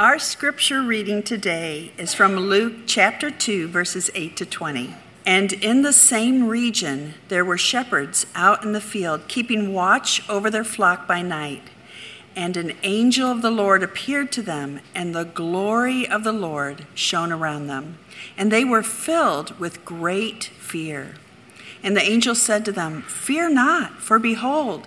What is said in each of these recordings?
Our scripture reading today is from Luke chapter 2, verses 8 to 20. And in the same region there were shepherds out in the field, keeping watch over their flock by night. And an angel of the Lord appeared to them, and the glory of the Lord shone around them. And they were filled with great fear. And the angel said to them, Fear not, for behold,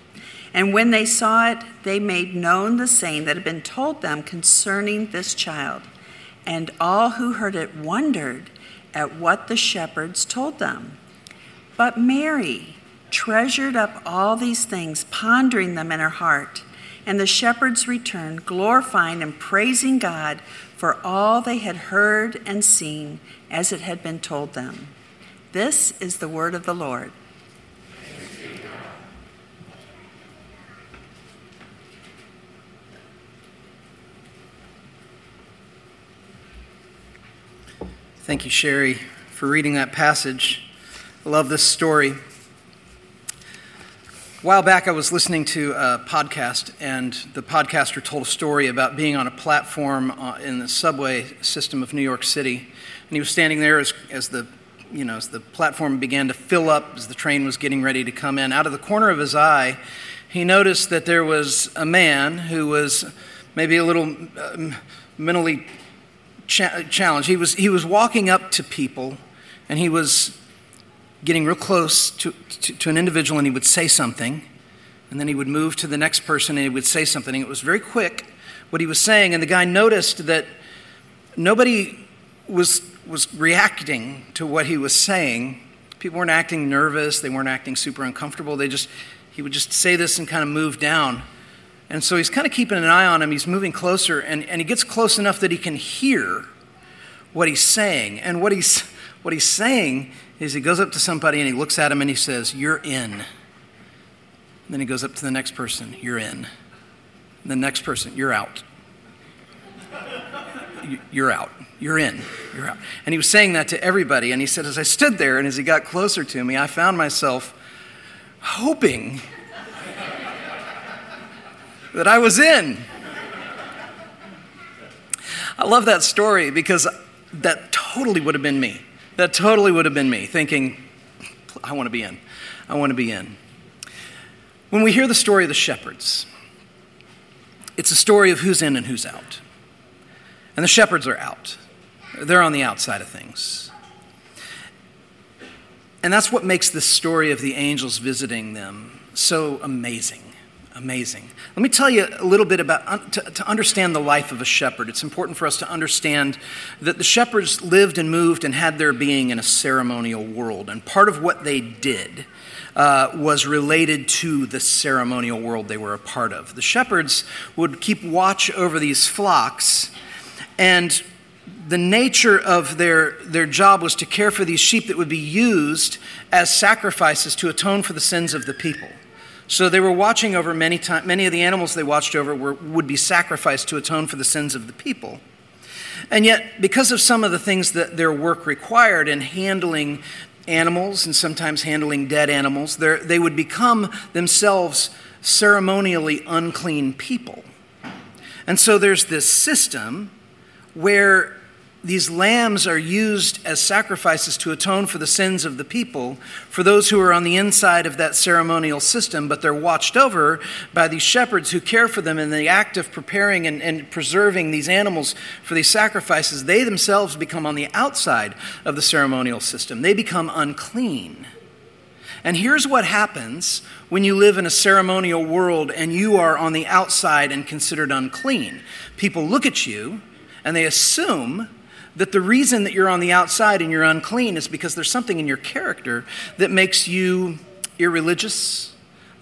And when they saw it, they made known the saying that had been told them concerning this child. And all who heard it wondered at what the shepherds told them. But Mary treasured up all these things, pondering them in her heart. And the shepherds returned, glorifying and praising God for all they had heard and seen as it had been told them. This is the word of the Lord. Thank you, Sherry, for reading that passage. I love this story. A while back, I was listening to a podcast, and the podcaster told a story about being on a platform uh, in the subway system of New York City. And he was standing there as, as the you know, as the platform began to fill up, as the train was getting ready to come in. Out of the corner of his eye, he noticed that there was a man who was maybe a little um, mentally cha- challenge. He was, he was walking up to people and he was getting real close to, to, to, an individual and he would say something. And then he would move to the next person and he would say something. It was very quick what he was saying. And the guy noticed that nobody was, was reacting to what he was saying. People weren't acting nervous, they weren't acting super uncomfortable. They just, he would just say this and kind of move down. And so he's kind of keeping an eye on him. He's moving closer, and, and he gets close enough that he can hear what he's saying. And what he's, what he's saying is he goes up to somebody and he looks at him and he says, You're in. And then he goes up to the next person, You're in. And the next person, You're out. You're out. You're in. You're out. And he was saying that to everybody. And he said, As I stood there and as he got closer to me, I found myself hoping that I was in. I love that story because that totally would have been me. That totally would have been me thinking, I want to be in. I want to be in. When we hear the story of the shepherds, it's a story of who's in and who's out. And the shepherds are out, they're on the outside of things. And that's what makes the story of the angels visiting them so amazing amazing. Let me tell you a little bit about, to, to, understand the life of a shepherd. It's important for us to understand that the shepherds lived and moved and had their being in a ceremonial world. And part of what they did uh, was related to the ceremonial world they were a part of. The shepherds would keep watch over these flocks, and the nature of their, their job was to care for these sheep that would be used as sacrifices to atone for the sins of the people. So they were watching over many times, many of the animals they watched over were, would be sacrificed to atone for the sins of the people. And yet, because of some of the things that their work required in handling animals and sometimes handling dead animals, they would become themselves ceremonially unclean people. And so there's this system where these lambs are used as sacrifices to atone for the sins of the people, for those who are on the inside of that ceremonial system, but they're watched over by these shepherds who care for them in the act of preparing and, and preserving these animals for these sacrifices. They themselves become on the outside of the ceremonial system, they become unclean. And here's what happens when you live in a ceremonial world and you are on the outside and considered unclean. People look at you and they assume that the reason that you're on the outside and you're unclean is because there's something in your character that makes you irreligious,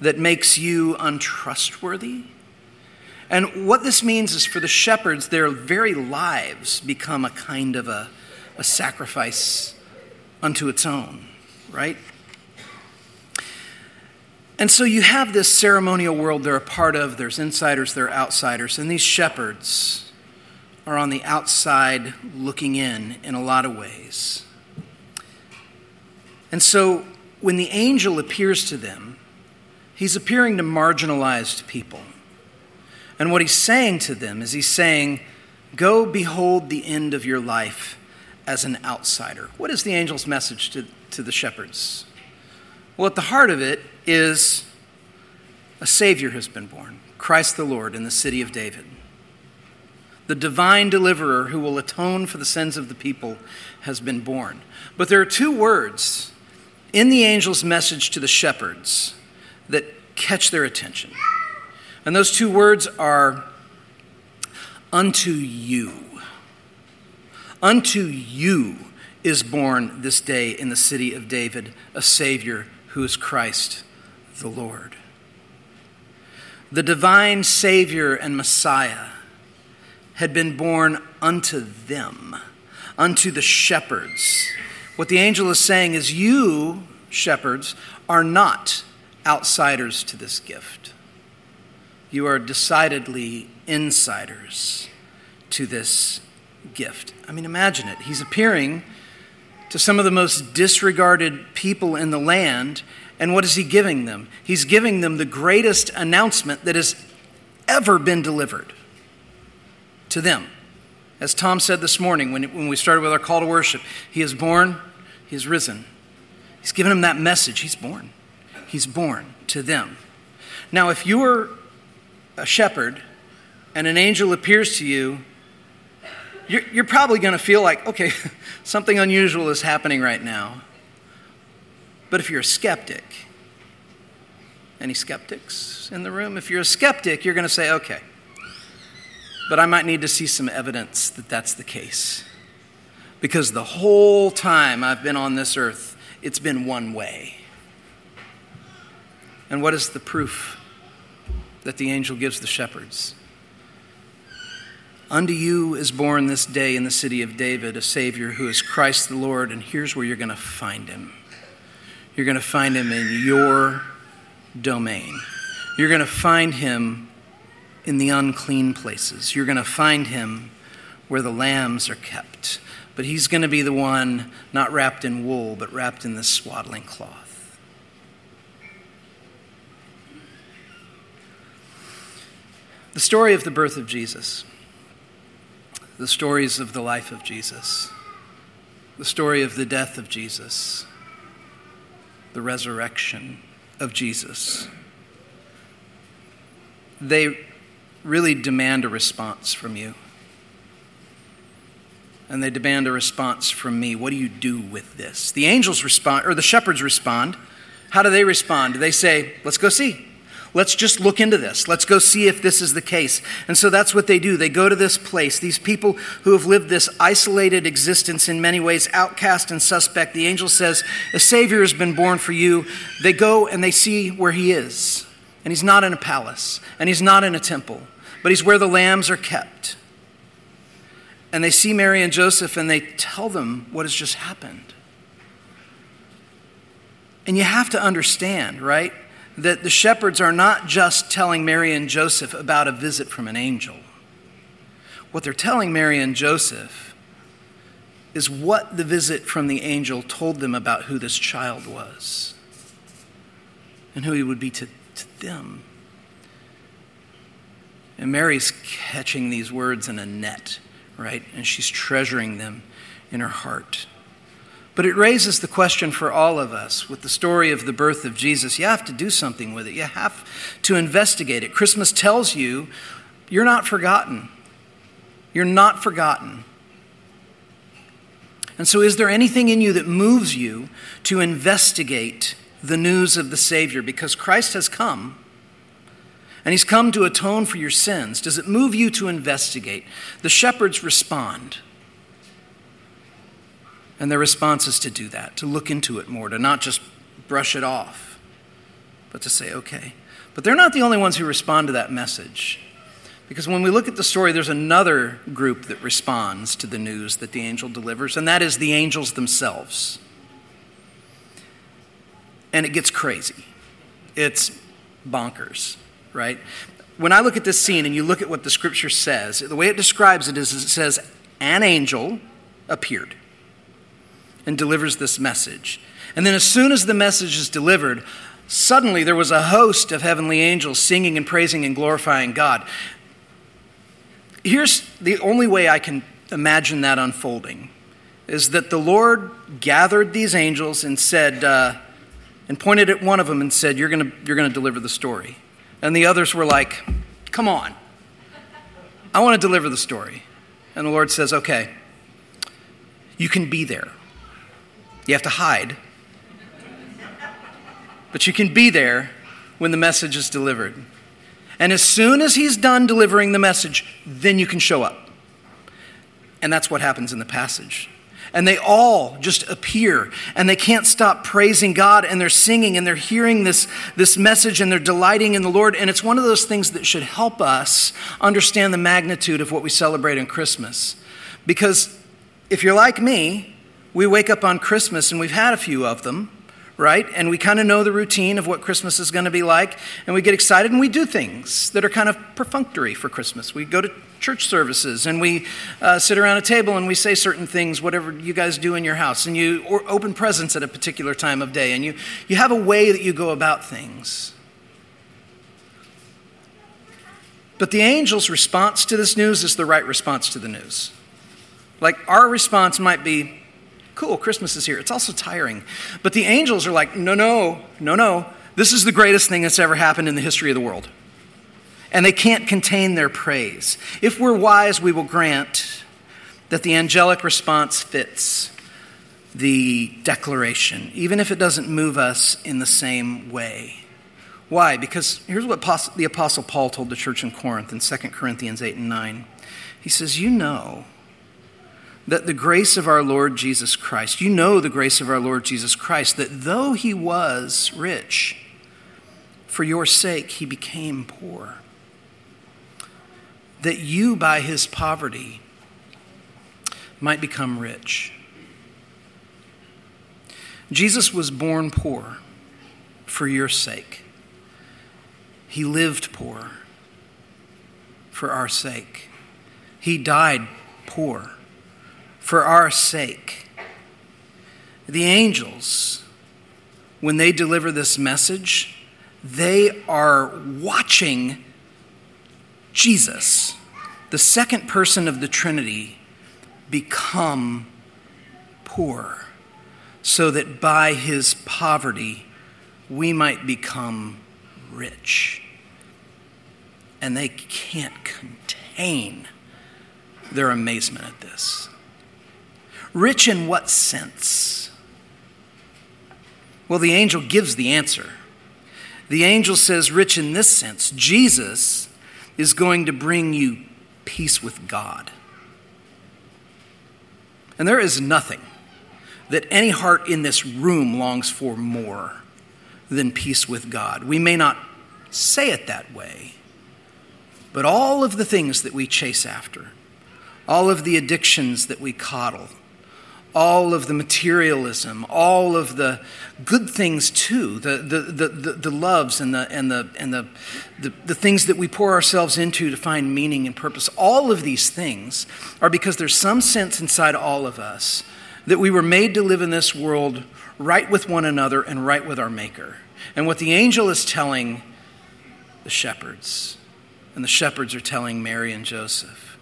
that makes you untrustworthy. And what this means is for the shepherds, their very lives become a kind of a, a sacrifice unto its own, right? And so you have this ceremonial world they're a part of. There's insiders, there are outsiders. And these shepherds are on the outside looking in in a lot of ways. And so when the angel appears to them, he's appearing to marginalized people. And what he's saying to them is he's saying, Go behold the end of your life as an outsider. What is the angel's message to, to the shepherds? Well, at the heart of it is a Savior has been born, Christ the Lord, in the city of David. The divine deliverer who will atone for the sins of the people has been born. But there are two words in the angel's message to the shepherds that catch their attention. And those two words are unto you. Unto you is born this day in the city of David a Savior who is Christ the Lord. The divine Savior and Messiah had been born unto them, unto the shepherds. What the angel is saying is, You, shepherds, are not outsiders to this gift. You are decidedly insiders to this gift. I mean, imagine it. He's appearing to some of the most disregarded people in the land. And what is he giving them? He's giving them the greatest announcement that has ever been delivered to them. As Tom said this morning when, when we started with our call to worship, he is born, he is risen. He's given them that message. He's born. He's born to them. Now, if you are a shepherd and an angel appears to you you're, you're probably going to feel like, okay, something unusual is happening right now. But if you're a skeptic, any skeptics in the room? If you're a skeptic, you're going to say, okay, but I might need to see some evidence that that's the case. Because the whole time I've been on this earth, it's been one way. And what is the proof that the angel gives the shepherds? Unto you is born this day in the city of David a Savior who is Christ the Lord, and here's where you're going to find him. You're going to find him in your domain. You're going to find him in the unclean places. You're going to find him where the lambs are kept. But he's going to be the one not wrapped in wool, but wrapped in this swaddling cloth. The story of the birth of Jesus the stories of the life of Jesus, the story of the death of Jesus, the resurrection of Jesus. They really demand a response from you. And they demand a response from me. What do you do with this? The angels respond, or the shepherds respond. How do they respond? They say, Let's go see? Let's just look into this. Let's go see if this is the case. And so that's what they do. They go to this place. These people who have lived this isolated existence in many ways, outcast and suspect. The angel says, A Savior has been born for you. They go and they see where he is. And he's not in a palace, and he's not in a temple, but he's where the lambs are kept. And they see Mary and Joseph and they tell them what has just happened. And you have to understand, right? that the shepherds are not just telling Mary and Joseph about a visit from an angel. What they're telling Mary and Joseph is what the visit from the angel told them about who this child was and who he would be to, to them. And Mary's catching these words in a net, right? And she's treasuring them in her heart. But it raises the question for all of us with the story of the birth of Jesus. You have to do something with it, you have to investigate it. Christmas tells you you're not forgotten. You're not forgotten. And so, is there anything in you that moves you to investigate the news of the Savior? Because Christ has come and he's come to atone for your sins. Does it move you to investigate? The shepherds respond. And their response is to do that, to look into it more, to not just brush it off, but to say, okay. But they're not the only ones who respond to that message. Because when we look at the story, there's another group that responds to the news that the angel delivers, and that is the angels themselves. And it gets crazy. It's bonkers, right? When I look at this scene and you look at what the scripture says, the way it describes it is it says, an angel appeared and delivers this message. And then, as soon as the message is delivered, suddenly there was a host of heavenly angels singing and praising and glorifying God. Here's the only way I can imagine that unfolding is that the Lord gathered these angels and said, uh, and pointed at one of them and said, You're going you're going to deliver the story. And the others were like, Come on. I want to deliver the story. And the Lord says, Okay, you can be there. You have to hide. But you can be there when the message is delivered. And as soon as he's done delivering the message, then you can show up. And that's what happens in the passage. And they all just appear and they can't stop praising God and they're singing and they're hearing this, this message and they're delighting in the Lord. And it's one of those things that should help us understand the magnitude of what we celebrate in Christmas. Because if you're like me, we wake up on Christmas, and we've had a few of them, right? And we kind of know the routine of what Christmas is going to be like, and we get excited and we do things that are kind of perfunctory for Christmas. We go to church services and we uh, sit around a table and we say certain things, whatever you guys do in your house, and you open presents at a particular time of day, and you, you have a way that you go about things. But the angel's response to this news is the right response to the news. Like our response might be, cool, Christmas is here. It's also tiring. But the angels are like, no, no, no, no. This is the greatest thing that's ever happened in the history of the world. And they can't contain their praise. If we're wise, we will grant that the angelic response fits the declaration, even if it doesn't move us in the same way. Why? Because here's what the Apostle Paul told the church in Corinth in 2 Corinthians 8 and 9. He says, You know that the grace of our Lord Jesus Christ, you know the grace of our Lord Jesus Christ, that though he was rich, for your sake he became poor. That you, by his poverty, might become rich. Jesus was born poor for your sake. He lived poor for our sake. He died poor for our sake. The angels, when they deliver this message, they are watching Jesus, the second person of the Trinity, become poor, so that by his poverty we might become rich. And they can't contain their amazement at this. Rich in what sense? Well, the angel gives the answer. The angel says, Rich in this sense, Jesus is going to bring you peace with God. And there is nothing that any heart in this room longs for more than peace with God. We may not say it that way, but all of the things that we chase after, all of the addictions that we coddle, all of the materialism, all of the good things too, the, the, the, the, the loves and, the, and, the, and the, the, the things that we pour ourselves into to find meaning and purpose, all of these things are because there's some sense inside all of us that we were made to live in this world right with one another and right with our Maker. And what the angel is telling the shepherds, and the shepherds are telling Mary and Joseph,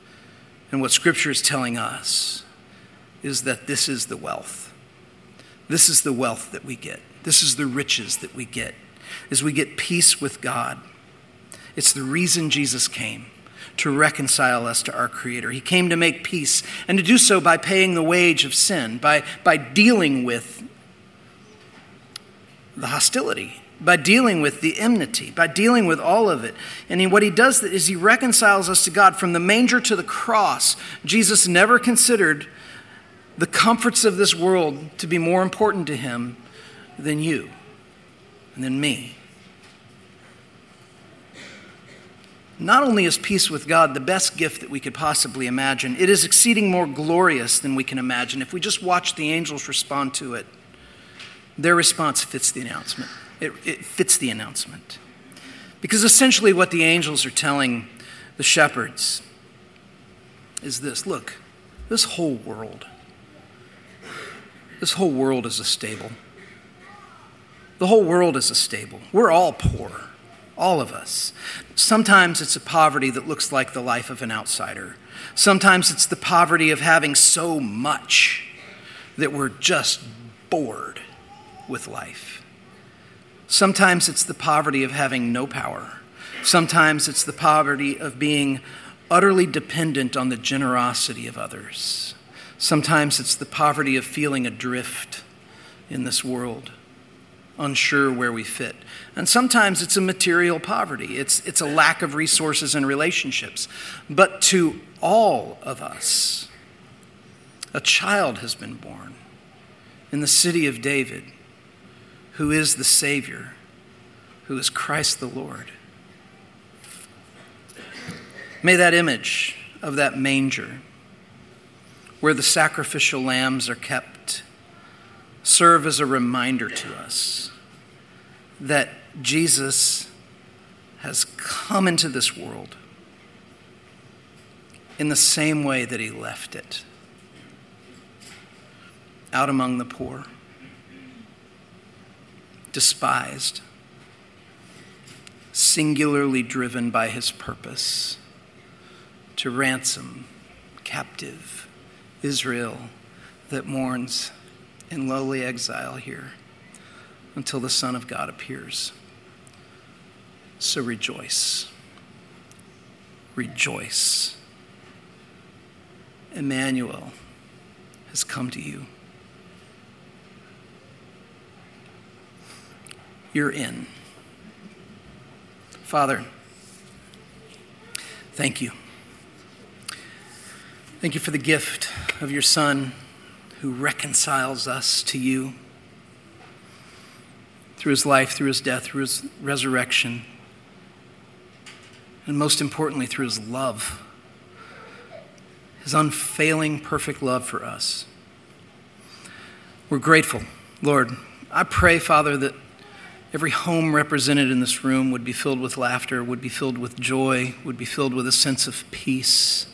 And what Scripture is telling us is that this is the wealth. This is the wealth that we get. This is the riches that we get, is we get peace with God. It's the reason Jesus came to reconcile us to our Creator. He came to make peace and to do so by paying the wage of sin, by, by dealing with the hostility, by dealing with the enmity, by dealing with all of it. And he, what he does is he reconciles us to God from the manger to the cross. Jesus never considered the comforts of this world to be more important to him than you and than me. Not only is peace with God the best gift that we could possibly imagine, it is exceeding more glorious than we can imagine. If we just watch the angels respond to it, their response fits the announcement. It, it fits the announcement. Because essentially, what the angels are telling the shepherds is this look, this whole world, this whole world is a stable. The whole world is a stable. We're all poor, all of us. Sometimes it's a poverty that looks like the life of an outsider. Sometimes it's the poverty of having so much that we're just bored with life. Sometimes it's the poverty of having no power. Sometimes it's the poverty of being utterly dependent on the generosity of others. Sometimes it's the poverty of feeling adrift in this world, unsure where we fit. And sometimes it's a material poverty, it's, it's a lack of resources and relationships. But to all of us, a child has been born in the city of David who is the Savior, who is Christ the Lord. May that image of that manger, where the sacrificial lambs are kept, serve as a reminder to us that Jesus has come into this world in the same way that he left it out among the poor despised, singularly driven by his purpose to ransom captive Israel that mourns in lowly exile here until the Son of God appears. So rejoice. Rejoice. Emmanuel has come to you. you're in. Father, thank you. Thank you for the gift of your Son who reconciles us to you through his life, through his death, through his resurrection, and most importantly, through his love, his unfailing, perfect love for us. We're grateful, Lord. I pray, Father, that Every home represented in this room would be filled with laughter, would be filled with joy, would be filled with a sense of peace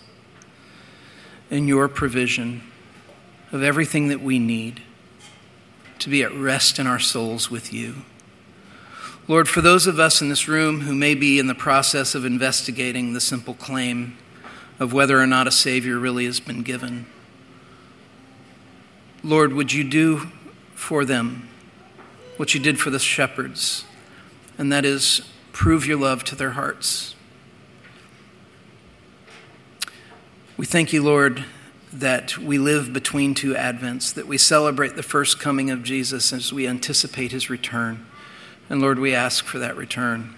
in your provision of everything that we need to be at rest in our souls with you. Lord, for those of us in this room who may be in the process of investigating the simple claim of whether or not a Savior really has been given, Lord, would you do for them what you did for the shepherds, and that is prove your love to their hearts. We thank you, Lord, that we live between two Advents, that we celebrate the first coming of Jesus as we anticipate his return. And Lord, we ask for that return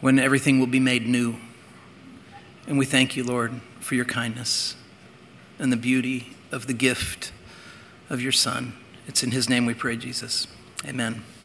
when everything will be made new. And we thank you, Lord, for your kindness and the beauty of the gift of your Son. It's in his name we pray, Jesus. Amen.